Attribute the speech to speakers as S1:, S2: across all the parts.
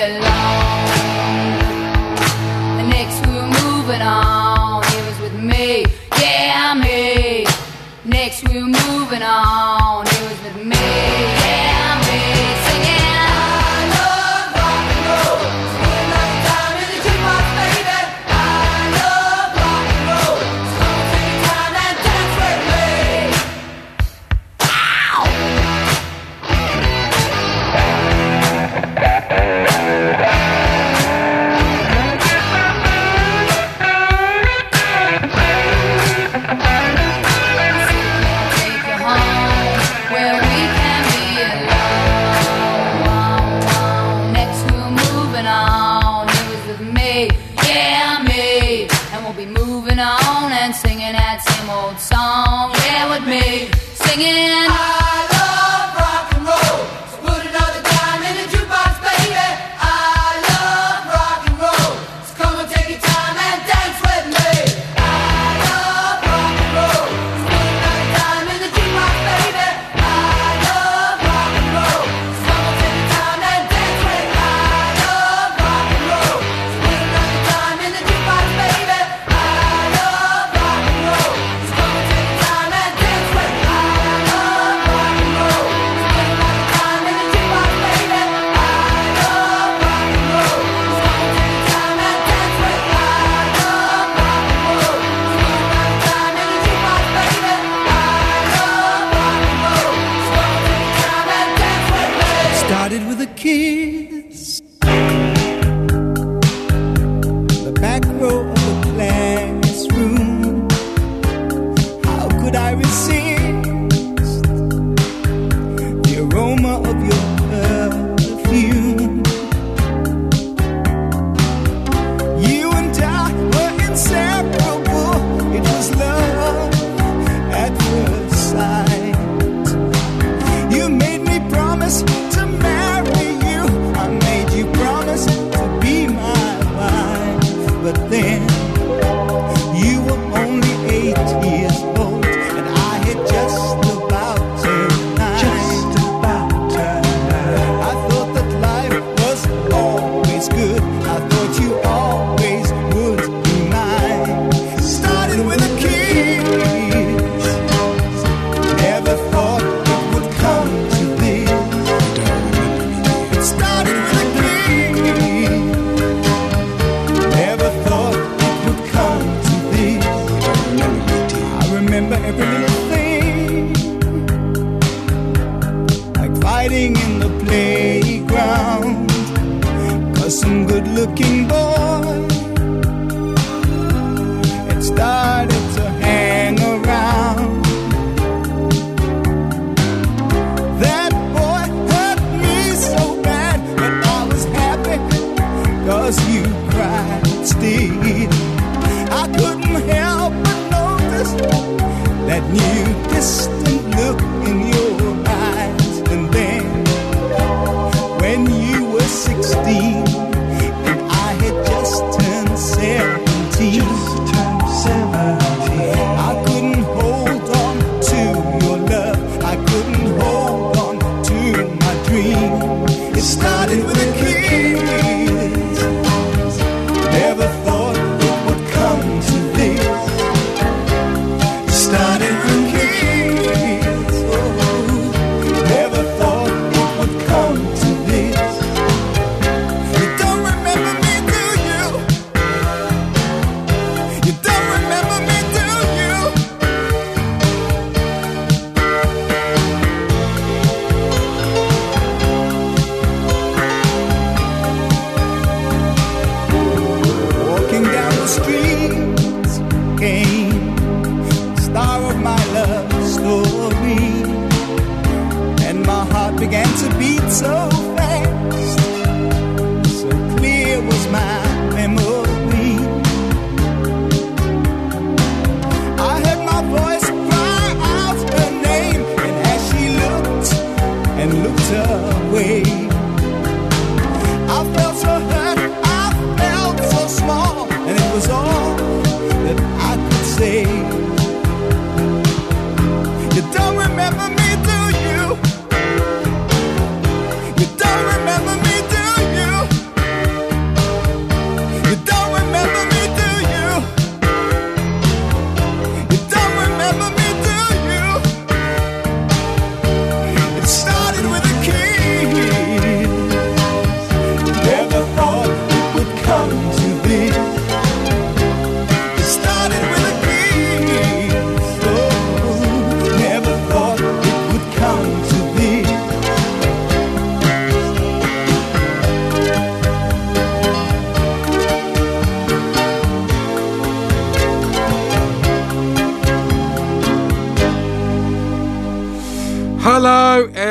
S1: alone. Next we're moving on, it was with me, yeah, me. Next we're moving on.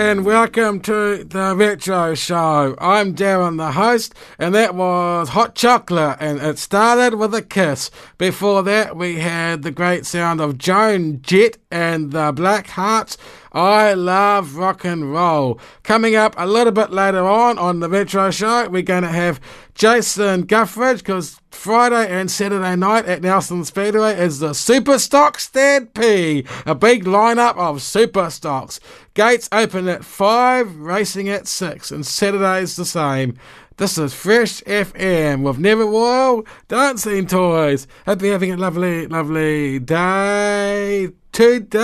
S1: And
S2: welcome to the Retro Show. I'm Darren, the host, and that was Hot Chocolate, and it started with a kiss. Before that, we had the great sound of Joan Jett and the Blackhearts. I love rock and roll. Coming up a little bit later on on the Retro Show, we're going to have Jason Guthridge because Friday and Saturday night at Nelson Speedway is the Super Stock Stampede, a big lineup of super stocks. Gates open at 5, racing at 6, and Saturday's the same. This is Fresh FM with Never Royal Dancing Toys. Hope you're having a lovely, lovely day today.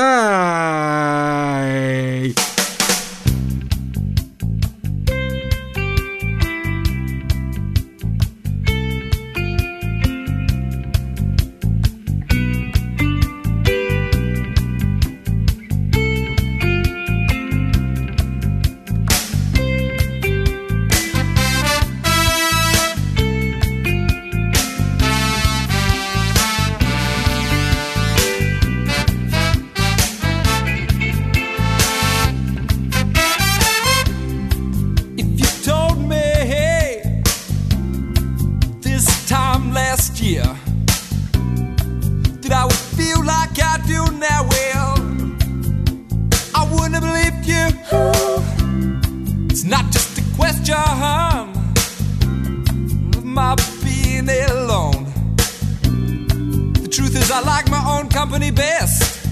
S3: A of my being alone. The truth is, I like my own company best.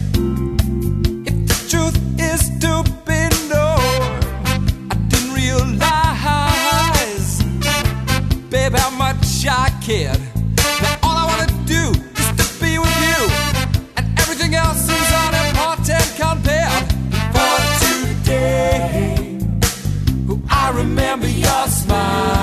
S3: If the truth is to be known. I didn't realize, babe, how much I cared. Your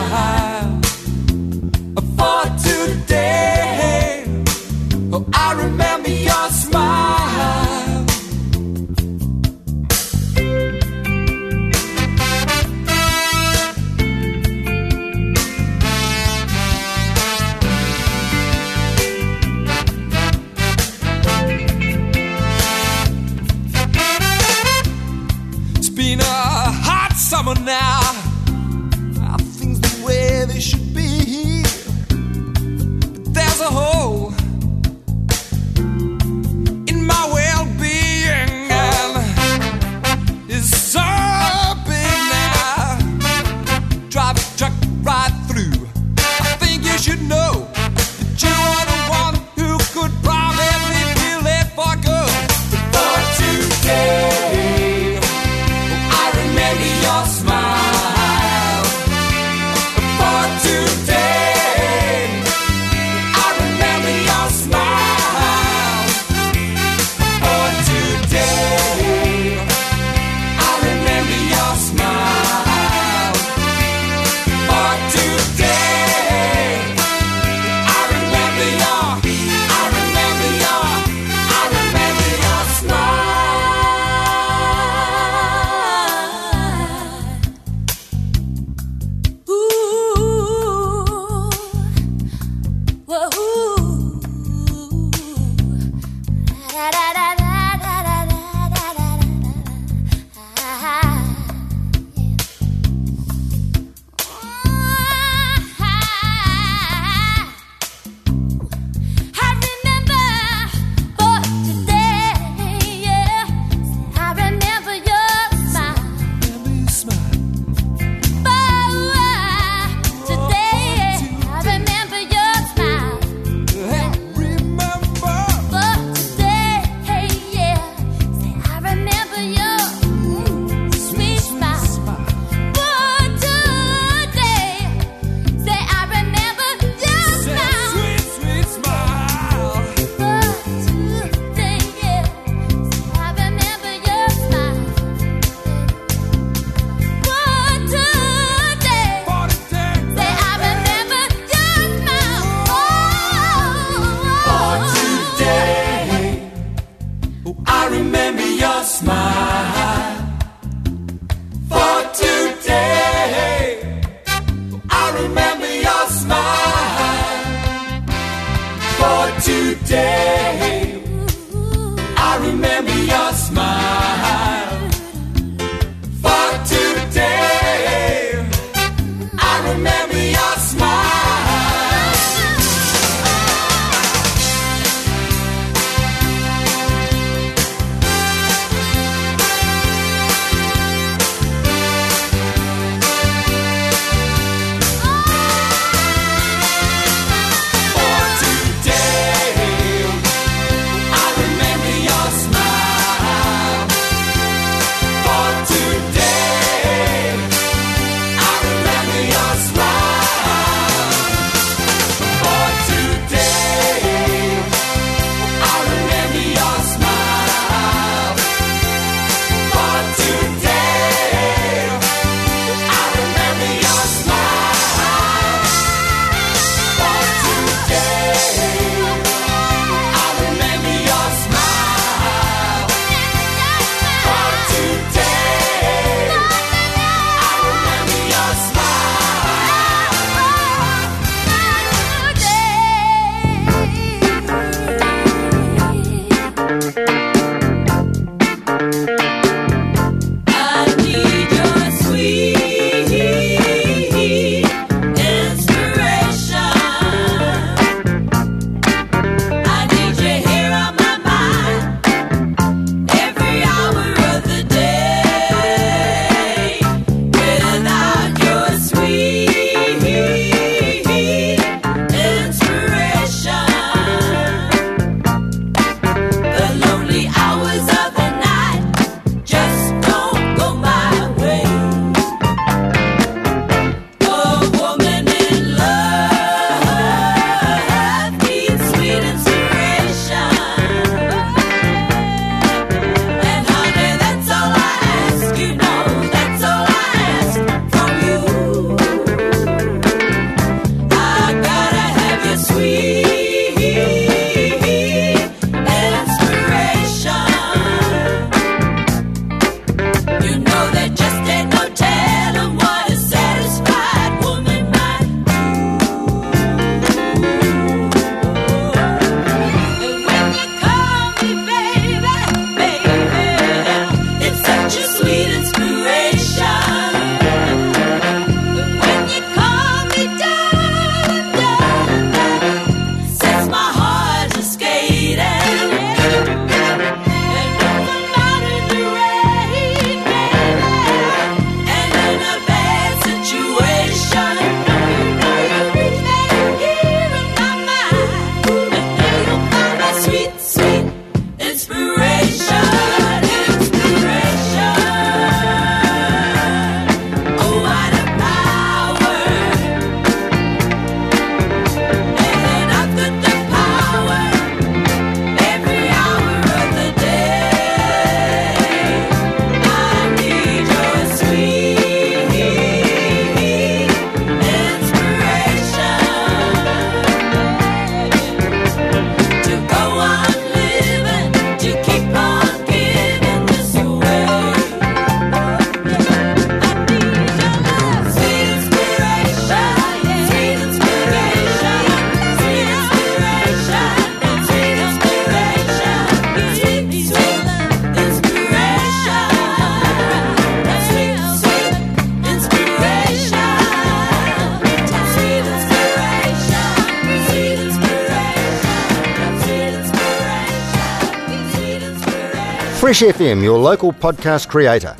S4: Fresh FM, your local podcast creator.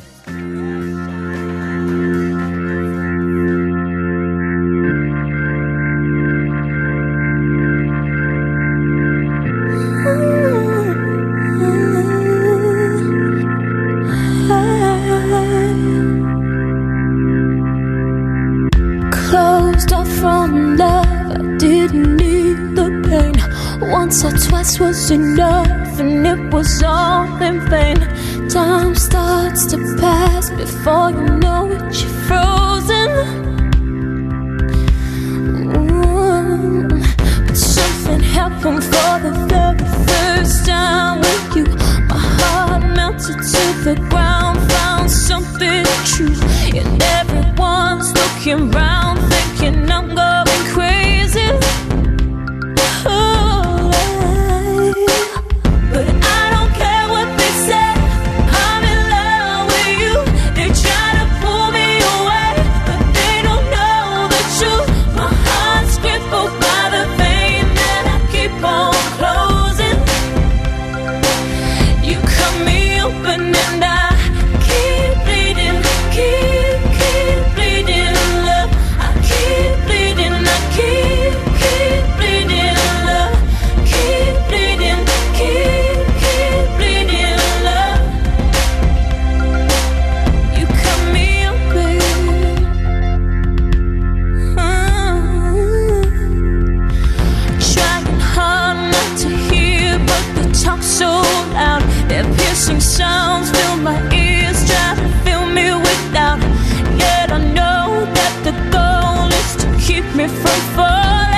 S5: Closed off from love, I didn't need the pain. Once or twice was enough and it was all in vain. Time starts to pass before you know it, you're frozen. Ooh. But something happened for the very first time with you. My heart melted to the ground, found something true, and everyone's looking round.
S6: Before.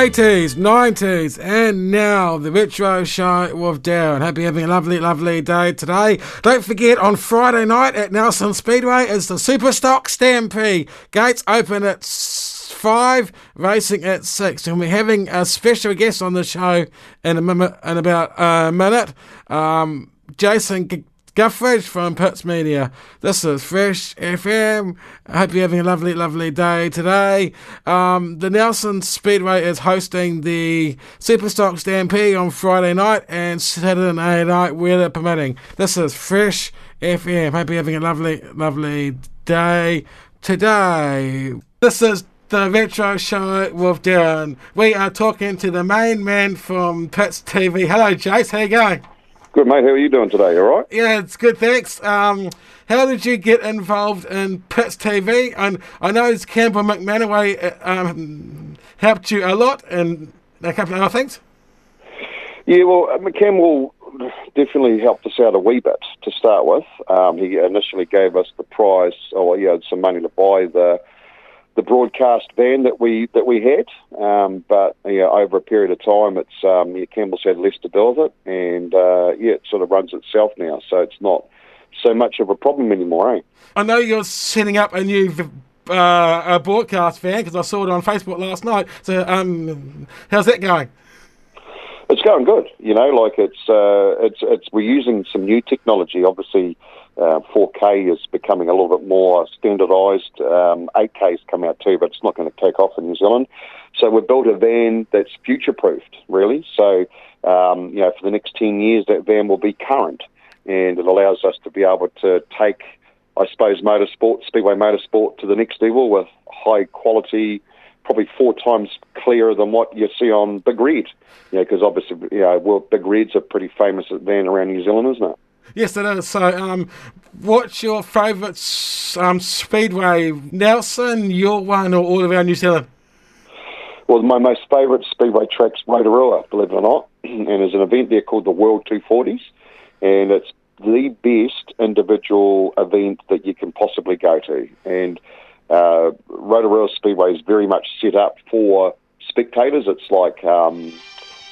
S6: 80s, 90s, and now the Retro Show with Down. Hope you're having a lovely, lovely day today. Don't forget, on Friday night at Nelson Speedway is the Superstock Stampede. Gates open at 5, racing at 6. And we're having a special guest on the show in, a minute, in about a minute. Um, Jason
S2: Guthridge from Pits Media. This is Fresh FM. I hope you're having a lovely, lovely day today. Um, the Nelson Speedway is hosting the Superstock Stampede on Friday night and Saturday night, weather permitting. This is Fresh FM. Hope you're having a lovely, lovely day today. This is the Retro Show with Darren. We are talking to the main man from Pits TV. Hello, Jace. How you going?
S7: Good, mate. How are you doing today? All right?
S2: Yeah, it's good, thanks. Um, how did you get involved in Pits TV? And I know Campbell McManaway uh, um, helped you a lot and a couple of other things.
S7: Yeah, well, uh, Campbell definitely helped us out a wee bit to start with. Um, he initially gave us the prize, or he had some money to buy the the broadcast van that we that we had. Um, but you know, over a period of time, it's um, yeah, Campbell's had less to do with it, and uh, yeah, it sort of runs itself now. So it's not so much of a problem anymore. Eh?
S2: I know you're setting up a new uh, a broadcast van because I saw it on Facebook last night. So um, how's that going?
S7: It's going good. You know, like it's uh, it's it's we're using some new technology. Obviously, uh, 4K is becoming a little bit more standardised. Um, 8K has come out too, but it's not going to take off in New Zealand. So we've built a van that's future proofed, really. So um, you know, for the next 10 years, that van will be current, and it allows us to be able to take, I suppose, motorsport, speedway motorsport, to the next level with high quality probably four times clearer than what you see on Big Red. You know, because obviously, you know, well, Big Red's a pretty famous van around New Zealand, isn't it?
S2: Yes, it is. So, um, what's your favourite um, speedway, Nelson, your one, or all around New Zealand?
S7: Well, my most favourite speedway track's Rotorua, believe it or not, and there's an event there called the World 240s, and it's the best individual event that you can possibly go to. And uh, Rotorua Speedway is very much set up for spectators. It's like um,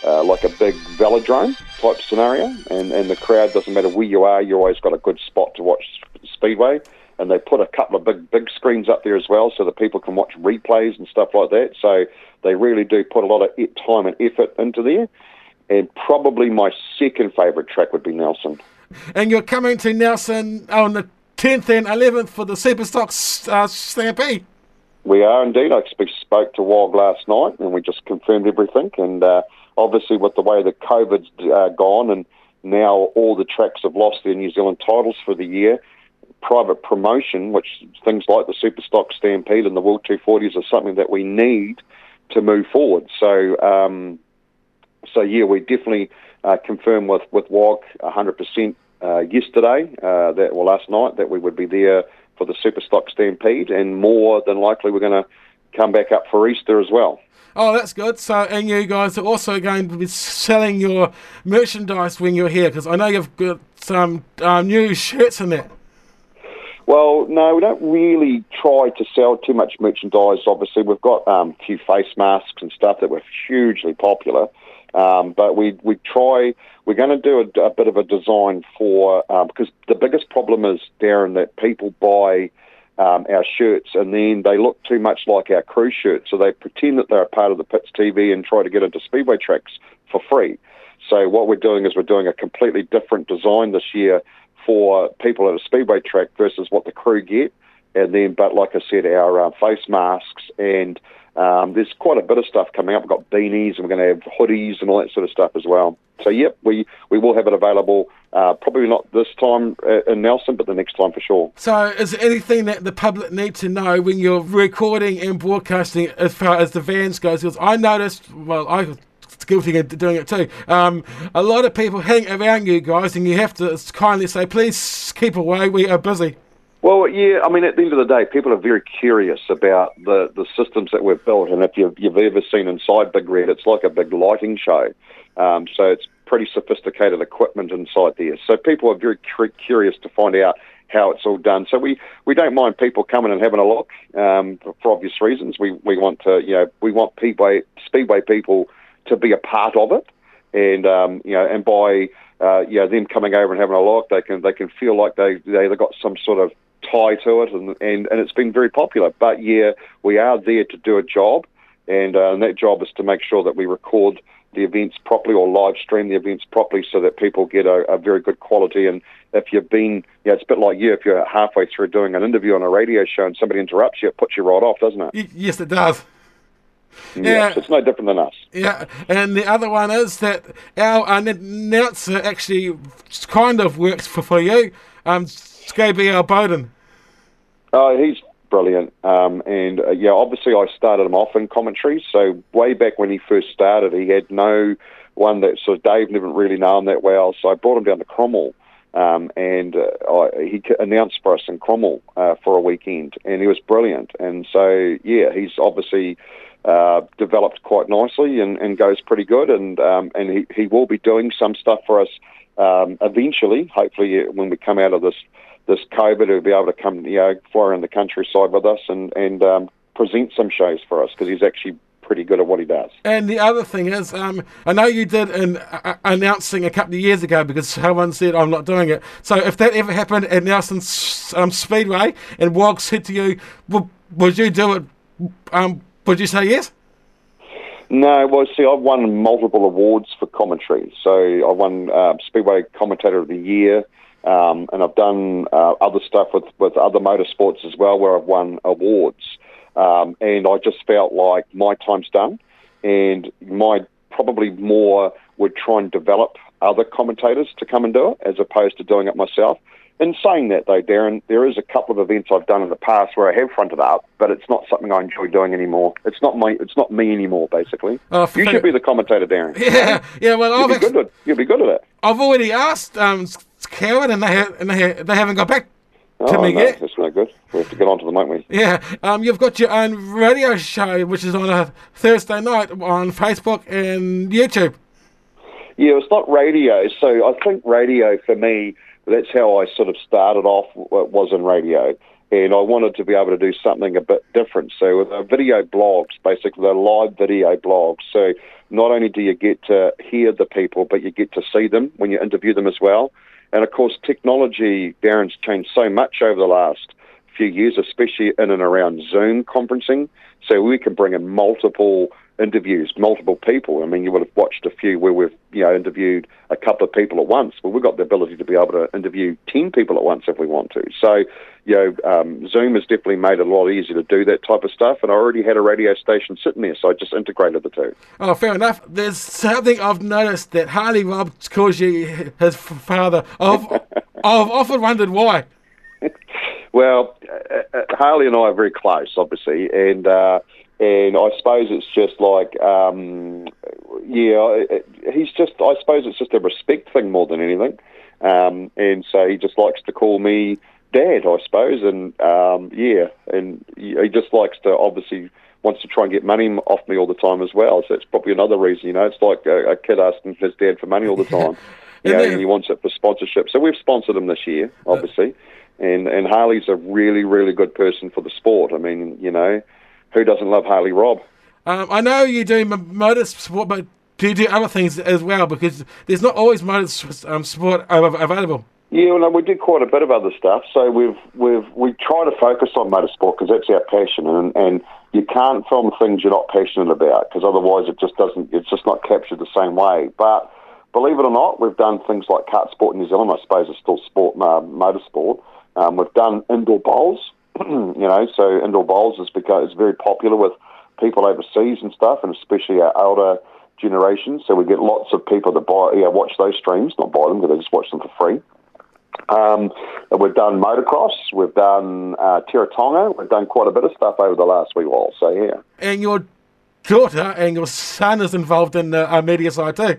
S7: uh, like a big velodrome type scenario, and, and the crowd doesn't matter where you are, you always got a good spot to watch Speedway. And they put a couple of big big screens up there as well, so that people can watch replays and stuff like that. So they really do put a lot of time and effort into there. And probably my second favourite track would be Nelson.
S2: And you're coming to Nelson on the 10th and 11th for the Superstock uh, Stampede.
S7: We are indeed. I spoke to Wog last night and we just confirmed everything. And uh, obviously, with the way that COVID's uh, gone and now all the tracks have lost their New Zealand titles for the year, private promotion, which things like the Superstock Stampede and the World 240s are something that we need to move forward. So, um, so yeah, we definitely uh, confirm with with WOG 100% uh, yesterday, uh, that well last night, that we would be there for the Superstock Stampede, and more than likely we're going to come back up for Easter as well.
S2: Oh, that's good. So, and you guys are also going to be selling your merchandise when you're here, because I know you've got some um, new shirts in there.
S7: Well, no, we don't really try to sell too much merchandise. Obviously, we've got um, a few face masks and stuff that were hugely popular. Um, but we we try. We're going to do a, a bit of a design for um, because the biggest problem is Darren that people buy um, our shirts and then they look too much like our crew shirts, so they pretend that they're a part of the pits TV and try to get into speedway tracks for free. So what we're doing is we're doing a completely different design this year for people at a speedway track versus what the crew get. And then, but like I said, our uh, face masks and um, there's quite a bit of stuff coming up. We've got beanies and we're going to have hoodies and all that sort of stuff as well. So, yep, we, we will have it available. Uh, probably not this time uh, in Nelson, but the next time for sure.
S2: So, is there anything that the public need to know when you're recording and broadcasting as far as the vans goes? Because I noticed, well, I guilty of doing it too. Um, a lot of people hang around you guys, and you have to kindly say, please keep away, we are busy.
S7: Well, yeah, I mean, at the end of the day, people are very curious about the, the systems that we've built. And if you've, you've ever seen inside Big Red, it's like a big lighting show. Um, so it's pretty sophisticated equipment inside there. So people are very curious to find out how it's all done. So we, we don't mind people coming and having a look um, for, obvious reasons. We, we want to, you know, we want Speedway, Speedway people to be a part of it. And, um, you know, and by, uh, you know, them coming over and having a look, they can, they can feel like they, they've got some sort of tie to it, and, and, and it's been very popular. But yeah, we are there to do a job, and, uh, and that job is to make sure that we record the events properly or live stream the events properly so that people get a, a very good quality. And if you've been, you know, it's a bit like you, if you're halfway through doing an interview on a radio show and somebody interrupts you, it puts you right off, doesn't it?
S2: Y- yes, it does.
S7: Yes, it's no different than us.
S2: Yeah, and the other one is that our announcer actually kind of works for, for you. Um, Gabriel Bowden.
S7: Oh, he's brilliant. Um, and uh, yeah, obviously I started him off in commentary. So way back when he first started, he had no one that so Dave never really known him that well. So I brought him down to Cromwell. Um, and uh, I, he announced for us in Cromwell uh, for a weekend, and he was brilliant. And so, yeah, he's obviously uh, developed quite nicely and, and goes pretty good. And um, and he, he will be doing some stuff for us um, eventually. Hopefully, uh, when we come out of this this COVID, he'll be able to come, you know, fly around the countryside with us and and um, present some shows for us because he's actually pretty good at what he does.
S2: And the other thing is, um, I know you did an uh, announcing a couple of years ago because someone said I'm not doing it. So if that ever happened at Nelson um, Speedway and Wog said to you, would, would you do it? Um, would you say yes?
S7: No, well, see, I've won multiple awards for commentary. So I won uh, Speedway Commentator of the Year, um, and I've done uh, other stuff with, with other motorsports as well where I've won awards. Um, and I just felt like my time's done, and my probably more would try and develop other commentators to come and do it as opposed to doing it myself. In saying that, though, Darren, there is a couple of events I've done in the past where I have fronted up, but it's not something I enjoy doing anymore. It's not my, it's not me anymore. Basically,
S2: Oh,
S7: you should be the commentator, Darren.
S2: Yeah, yeah. Well,
S7: You'll
S2: I've,
S7: be
S2: ex-
S7: good at, you'll be good at it.
S2: I've already asked um, Karen, and they ha- and they, ha- they haven't got back to
S7: Oh,
S2: me
S7: no,
S2: yet.
S7: that's no good. We have to get on to them, won't we?
S2: Yeah, um, you've got your own radio show, which is on a Thursday night on Facebook and YouTube.
S7: Yeah, it's not radio. So I think radio for me, that's how I sort of started off. Was in radio, and I wanted to be able to do something a bit different. So with uh, video blogs, basically they're live video blogs. So not only do you get to hear the people, but you get to see them when you interview them as well. And of course, technology, Darren's changed so much over the last few years, especially in and around Zoom conferencing. So we can bring in multiple interviews, multiple people. I mean, you would have watched a few where we've you know interviewed a couple of people at once. Well, we've got the ability to be able to interview ten people at once if we want to. So, you know, um, Zoom has definitely made it a lot easier to do that type of stuff. And I already had a radio station sitting there, so I just integrated the two.
S2: Oh, fair enough. There's something I've noticed that Harley Robb calls you his father. I've, I've often wondered why.
S7: Well, uh, uh, Harley and I are very close, obviously, and uh, and I suppose it's just like, um, yeah, he's just. I suppose it's just a respect thing more than anything, um, and so he just likes to call me dad, I suppose, and um, yeah, and he just likes to obviously wants to try and get money off me all the time as well. So it's probably another reason, you know. It's like a, a kid asking his dad for money all the time. You know, and he wants it for sponsorship. So we've sponsored him this year, obviously. And and Harley's a really, really good person for the sport. I mean, you know, who doesn't love Harley Robb?
S2: Um, I know you do motorsport, but do you do other things as well? Because there's not always motorsport um, available.
S7: Yeah, well, no, we do quite a bit of other stuff. So we've we've we try to focus on motorsport because that's our passion, and and you can't film things you're not passionate about because otherwise it just doesn't. It's just not captured the same way. But believe it or not, we've done things like kart sport in New Zealand. I suppose it's still sport uh, motorsport. Um, we've done indoor bowls. you know, so indoor bowls is because it's very popular with people overseas and stuff, and especially our older generation. So we get lots of people that buy, yeah, watch those streams, not buy them, because they just watch them for free. Um, we've done motocross, we've done uh, Tiratonga, we've done quite a bit of stuff over the last wee while. So yeah,
S2: And your daughter and your son is involved in uh, media side too.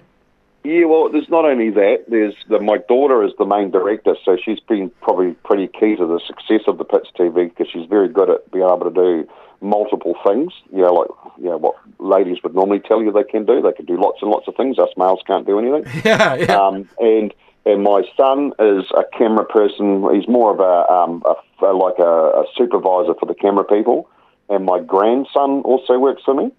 S7: Yeah. Well, there's not only that. There's the, my daughter is the main director, so she's been probably pretty key to the success of the Pits TV because she's very good at being able to do multiple things. You know, like you know what ladies would normally tell you they can do. They can do lots and lots of things. Us males can't do anything.
S2: Yeah, yeah.
S7: Um, and and my son is a camera person. He's more of a, um, a, like a, a supervisor for the camera people. And my grandson also works for me.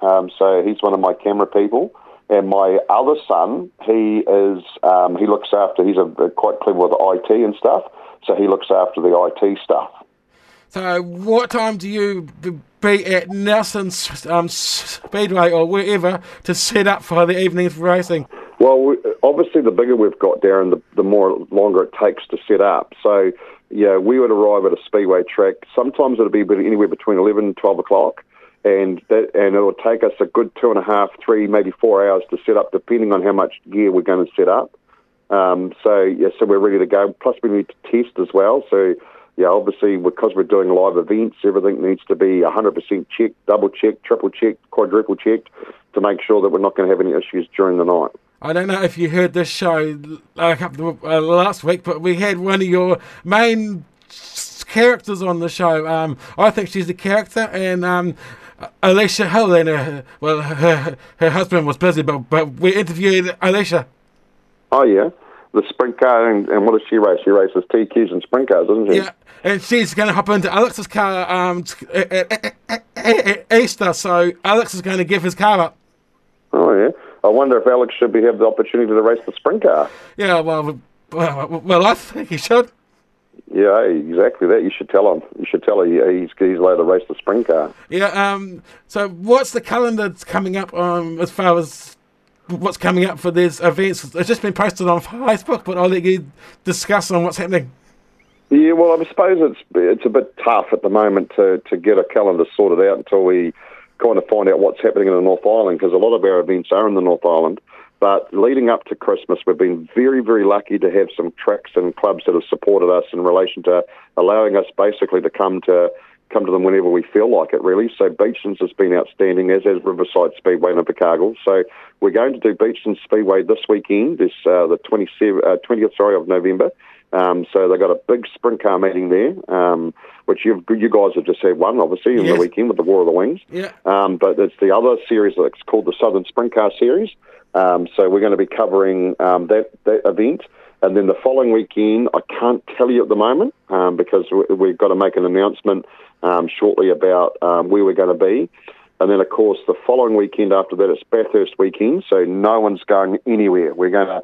S7: Um, so he's one of my camera people. And my other son, he is he looks after. He's a, quite clever with IT and stuff. So he looks after the IT stuff.
S2: So, what time do you be at Nelson um, Speedway or wherever to set up for the evening's racing?
S7: Well, we, obviously, the bigger we've got, Darren, the, the more longer it takes to set up. So, yeah, we would arrive at a speedway track. Sometimes it'll be anywhere between 11 and 12 o'clock, and that and it'll take us a good two and a half, three, maybe four hours to set up, depending on how much gear we're going to set up. Um, so, yeah, so we're ready to go. Plus, we need to test as well. So, yeah, obviously, because we're doing live events, everything needs to be 100% checked, double checked, triple checked, quadruple checked to make sure that we're not going to have any issues during the night.
S2: I don't know if you heard this show uh, a last week, but we had one of your main characters on the show. Um, I think she's the character, and um, Alicia and uh, well, her, her husband was busy, but, but we interviewed Alicia.
S7: Oh, yeah. The sprint car, and, and what does she race? She races TQs and sprint cars, doesn't she?
S2: Yeah, and she's going to hop into Alex's car um, t- at, at, at, at Easter, so Alex is going to give his car up.
S7: Oh, yeah. I wonder if Alex should be have the opportunity to race the sprint car.
S2: Yeah, well, well, well I think he should.
S7: Yeah, exactly that. You should tell him. You should tell him he's, he's allowed to race the sprint car.
S2: Yeah. Um. So, what's the calendar that's coming up um, as far as what's coming up for these events? It's just been posted on Facebook, but I'll let you discuss on what's happening.
S7: Yeah, well, I suppose it's it's a bit tough at the moment to, to get a calendar sorted out until we kind of find out what's happening in the North Island because a lot of our events are in the North Island. But leading up to Christmas, we've been very, very lucky to have some tracks and clubs that have supported us in relation to allowing us basically to come to come to them whenever we feel like it, really. So Beachlands has been outstanding, as has Riverside Speedway and Invercargill. So we're going to do Beachlands Speedway this weekend, this uh, the 27, uh, 20th sorry, of November. Um, so they've got a big sprint car meeting there, um, which you've, you guys have just had one, obviously, in
S2: Yes.
S7: the weekend with the War of the Wings.
S2: Yeah.
S7: Um, but it's the other series that's called the Southern Sprint Car Series. Um, so we're going to be covering um, that, that event. And then the following weekend, I can't tell you at the moment um, because we- we've got to make an announcement um, shortly about um, where we're going to be. And then, of course, the following weekend after that, it's Bathurst weekend, so no one's going anywhere. We're going to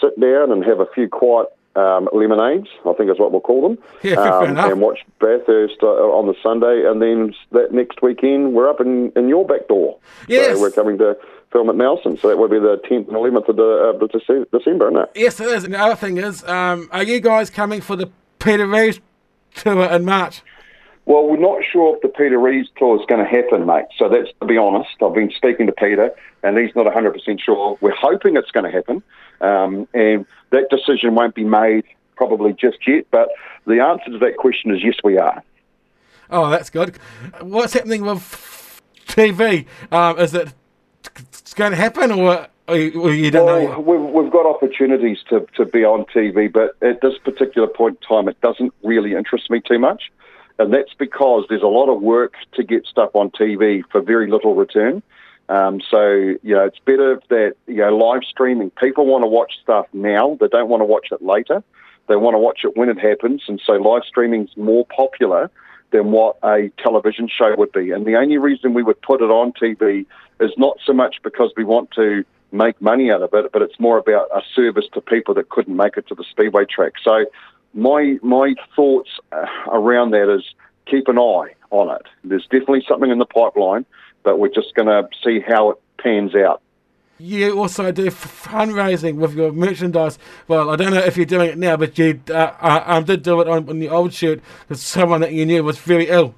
S7: sit down and have a few quiet um, lemonades, I think is what we'll call them,
S2: Yeah,
S7: um, and watch Bathurst uh, on the Sunday. And then that next weekend, we're up in, in your back door.
S2: Yes.
S7: So we're coming to film at Nelson, so that would be the 10th and 11th of the, uh, December, isn't it?
S2: Yes, it is. And the other thing is, um, are you guys coming for the Peter Reeves tour in March?
S7: Well, we're not sure if the Peter Reeves tour is going to happen, mate. So that's to be honest. I've been speaking to Peter, and he's not 100% sure. We're hoping it's going to happen, um, and that decision won't be made probably just yet. But the answer to that question is yes, we are.
S2: Oh, that's good. What's happening with TV? Um, is it it's going to happen, or, or you, or you don't know?
S7: Well, we've got opportunities to, to be on TV, but at this particular point in time, it doesn't really interest me too much. And that's because there's a lot of work to get stuff on TV for very little return. Um, so, you know, it's better that, you know, live streaming, people want to watch stuff now. They don't want to watch it later. They want to watch it when it happens. And so live streaming's more popular than what a television show would be. And the only reason we would put it on TV is not so much because we want to make money out of it, but it's more about a service to people that couldn't make it to the speedway track. So my my thoughts uh, around that is keep an eye on it. There's definitely something in the pipeline, but we're just going to see how it pans out.
S2: You also do fundraising with your merchandise. Well, I don't know if you're doing it now, but you uh, uh, um, did do it on, on the old shirt because someone that you knew was very ill.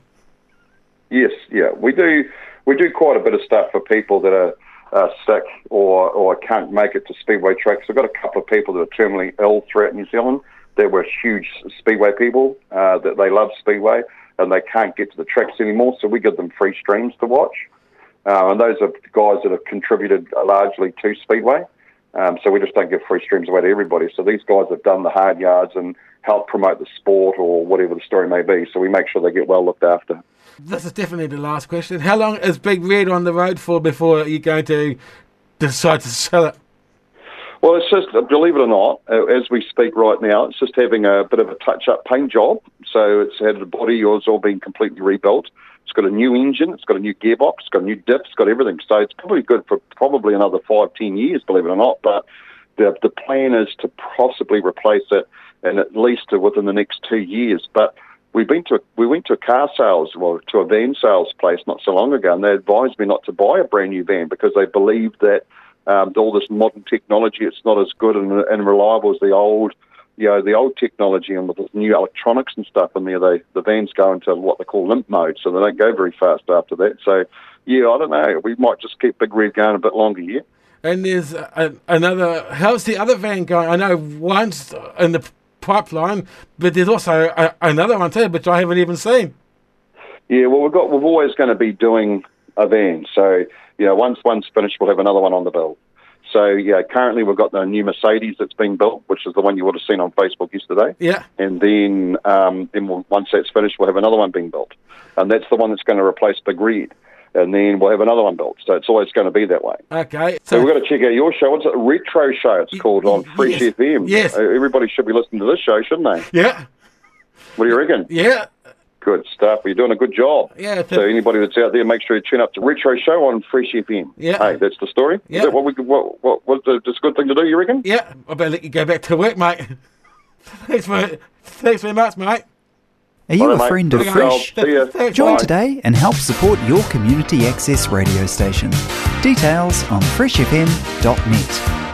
S7: Yes, yeah, we do. We do quite a bit of stuff for people that are uh, sick or or can't make it to speedway tracks. We've got a couple of people that are terminally ill throughout New Zealand. That were huge speedway people uh, that they love speedway and they can't get to the tracks anymore. So we give them free streams to watch, uh, and those are guys that have contributed largely to speedway. Um, so we just don't give free streams away to everybody. So these guys have done the hard yards and helped promote the sport or whatever the story may be. So we make sure they get well looked after.
S2: This is definitely the last question. How long is Big Red on the road for before you're going to decide to sell it?
S7: Well, it's just, believe it or not, uh, as we speak right now, it's just having a bit of a touch up paint job. So it's had the body, yours all been completely rebuilt. It's got a new engine, it's got a new gearbox, it's got a new diff, it's got everything. So it's probably good for probably another five, ten years, believe it or not. But the, the plan is to possibly replace it and at least within the next two years. But we've been to we went to a car sales well to a van sales place not so long ago, and they advised me not to buy a brand new van because they believed that um, all this modern technology it's not as good and, and reliable as the old you know the old technology and with the new electronics and stuff in there. They the vans go into what they call limp mode, so they don't go very fast after that. So yeah, I don't know. We might just keep Big Red going a bit longer. Yeah.
S2: And there's a, another. How's the other van going? I know one's in the pipeline, but there's also a, another one too, which I haven't even seen.
S7: Yeah, well, we've got we're always going to be doing a van. So you know, once one's finished, we'll have another one on the bill. So yeah, currently we've got the new Mercedes that's being built, which is the one you would have seen on Facebook yesterday.
S2: Yeah.
S7: And then um, then we'll, once that's finished, we'll have another one being built, and that's the one that's going to replace Big Red. And then we'll have another one built. So it's always going to be that way.
S2: Okay.
S7: So, we've got to check out your show. What's it? A retro show, it's called on Fresh
S2: yes.
S7: FM.
S2: Yes.
S7: Uh, Everybody should be listening to this show, shouldn't they?
S2: yeah,
S7: What do you reckon?
S2: yeah,
S7: Good stuff. You're doing a good job.
S2: Yeah,
S7: So anybody that's out there, make sure you tune up to Retro Show on Fresh FM.
S2: Yeah.
S7: Hey, that's the story.
S2: Yeah.
S7: Is that what we what what what's the, uh, just a good thing to do? You reckon?
S2: yeah. I better let you go back to work, mate. thanks for thanks very much, mate.
S8: Are you
S7: All
S8: a
S7: right, mate.
S8: friend of
S7: Good
S8: Fresh?
S7: job. See ya.
S2: Thanks,
S8: Join
S2: mate.
S8: today and help support your community access radio station. Details on freshfm.net.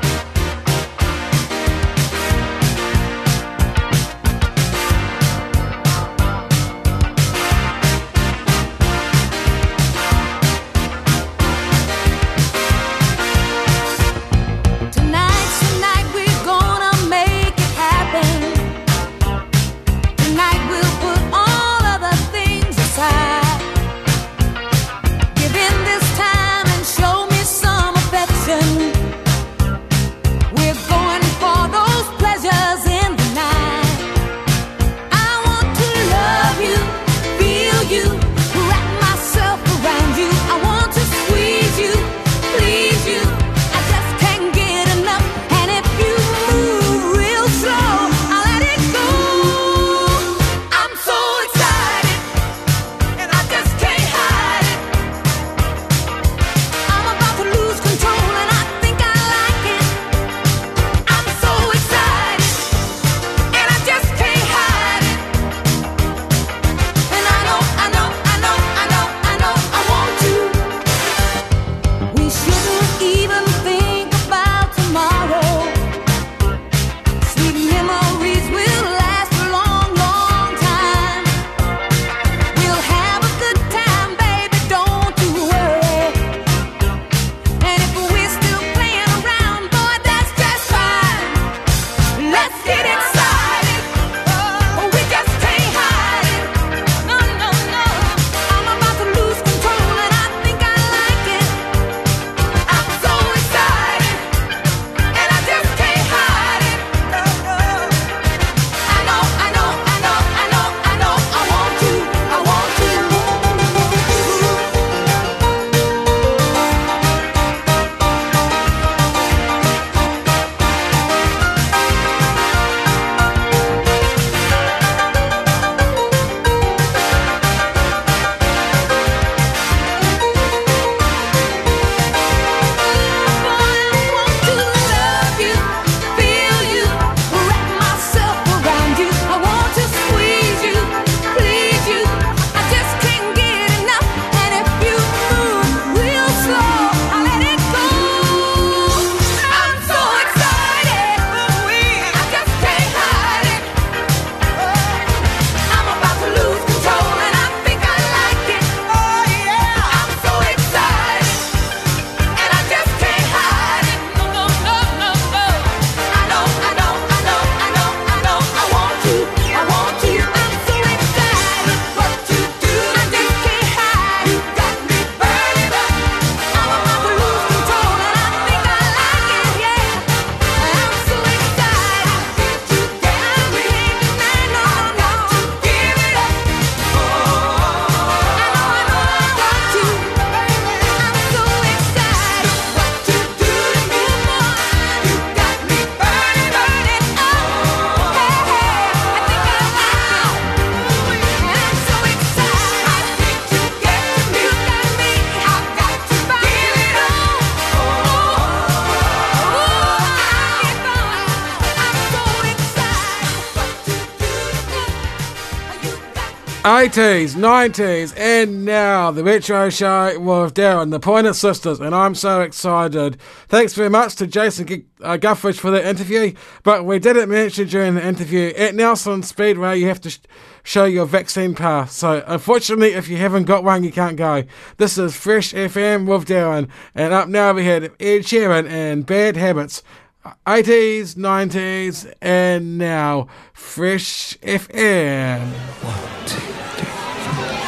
S2: 80s, 90s, and now the Retro Show with Darren, the Pointer Sisters, and I'm so excited. Thanks very much to Jason G- uh, Guthridge for that interview, but we didn't mention during the interview at Nelson Speedway you have to sh- show your vaccine pass. So, unfortunately, if you haven't got one, you can't go. This is Fresh FM with Darren, and up now we had Ed Sheeran and Bad Habits. Uh, 80s, 90s, and now Fresh FM. One, two.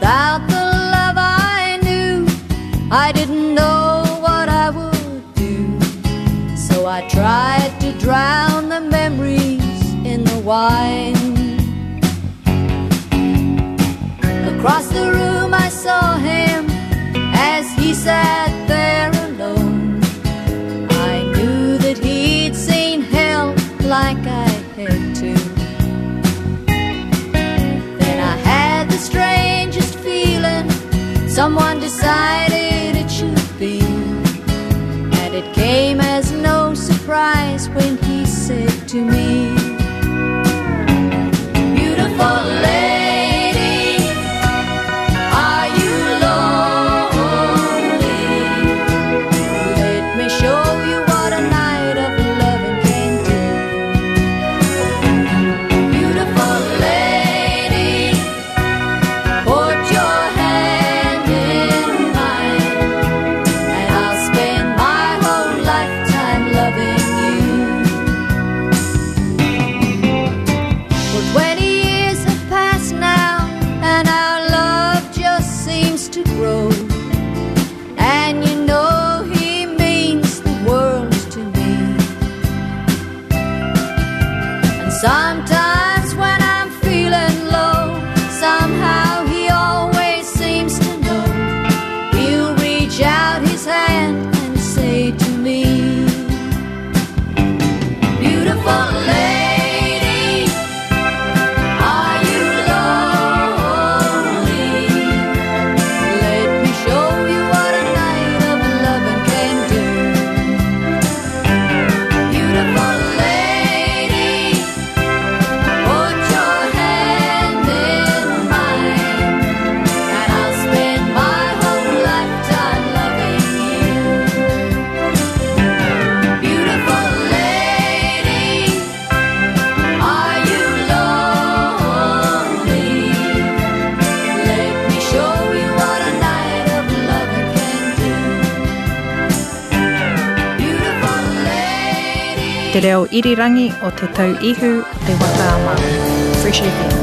S9: without Someone decided it should be. And it came as no surprise when he said to me
S10: te reo irirangi o te tau ihu o te wataama. Fresh FM.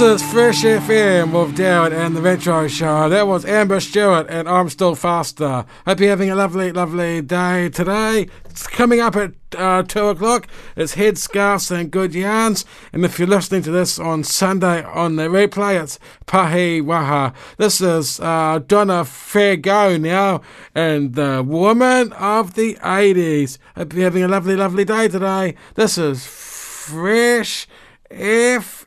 S11: Is
S2: Fresh FM with Darren and the Retro Show. That was Amber Stewart and I'm Still Faster. Hope you're having a lovely, lovely day today. It's coming up at uh, 2 o'clock. It's Headscarves and Good Yarns. And if you're listening to this on Sunday on the replay, it's Pahi Waha. This is uh, Donna Fargo now and the woman of the 80s. Hope you're having a lovely, lovely day today. This is Fresh FM.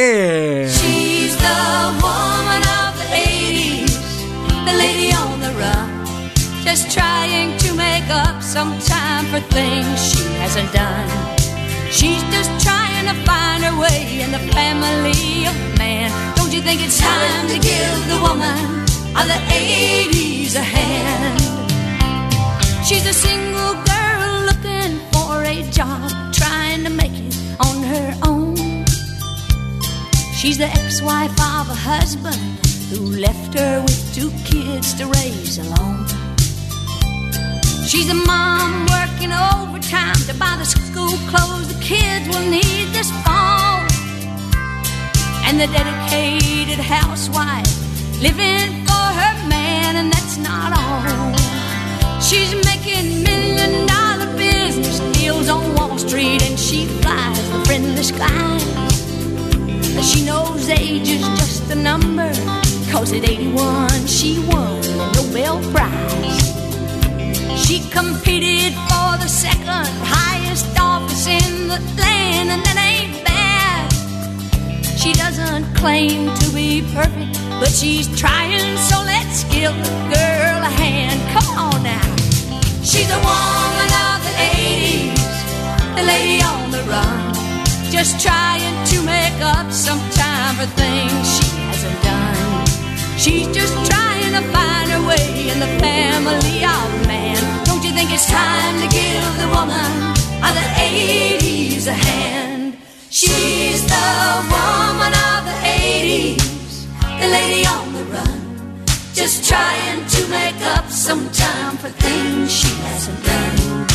S2: Eh.
S9: She's the woman of the 80s, the lady on the run, just trying to make up some time for things she hasn't done. She's just trying to find her way in the family of man. Don't you think it's time to give the woman of the 80s a hand? She's a single girl looking for a job, trying to make it on her own. She's the ex-wife of a husband who left her with two kids to raise alone. She's a mom working overtime to buy the school clothes the kids will need this fall. And the dedicated housewife living She knows age is just a number, cause at 81 she won the Nobel Prize. She competed for the second highest office in the land, and that ain't bad. She doesn't claim to be perfect, but she's trying, so let's give the girl a hand. Come on now. She's a woman of the 80s, the lady on the run, just trying to make up some time for things she hasn't done. She's just trying to find her way in the family of man. Don't you think it's time to give the woman of the 80s a hand? She's the woman of the 80s, the lady on the run, just trying to make up some time for things she hasn't done.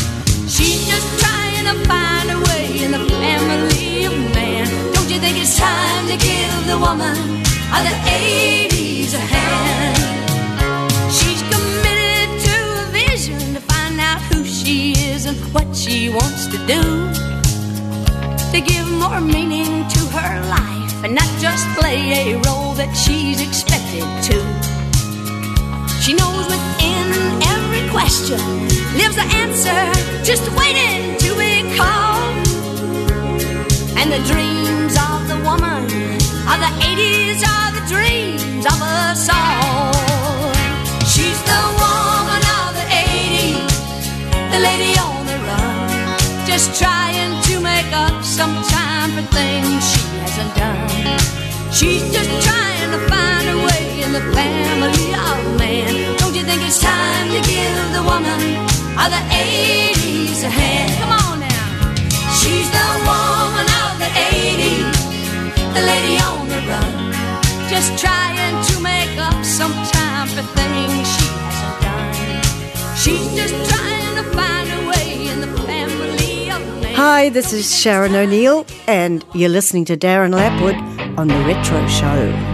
S9: She's just trying to find her way in the family of man. Don't you think it's time to give the woman of the 80s a hand? She's committed to a vision to find out who she is and what she wants to do. To give more meaning to her life and not just play a role that she's expected to. She knows within every question lives the answer just waiting to be called. And the dreams of the woman of the 80s are the dreams of us all. She's the woman of the 80s, the lady on the run, just trying to make up some time for things she hasn't done. She's just trying to find her way in the family of man. Don't you think it's time to give the woman of the 80s a hand? Come on now. She's the woman of the 80s, the lady on the run, just trying to make up some time for things she hasn't done. She's just trying to find her way in the family of man.
S6: Hi, this is Sharon O'Neill, and you're listening to Darren Lapwood on The Retro Show.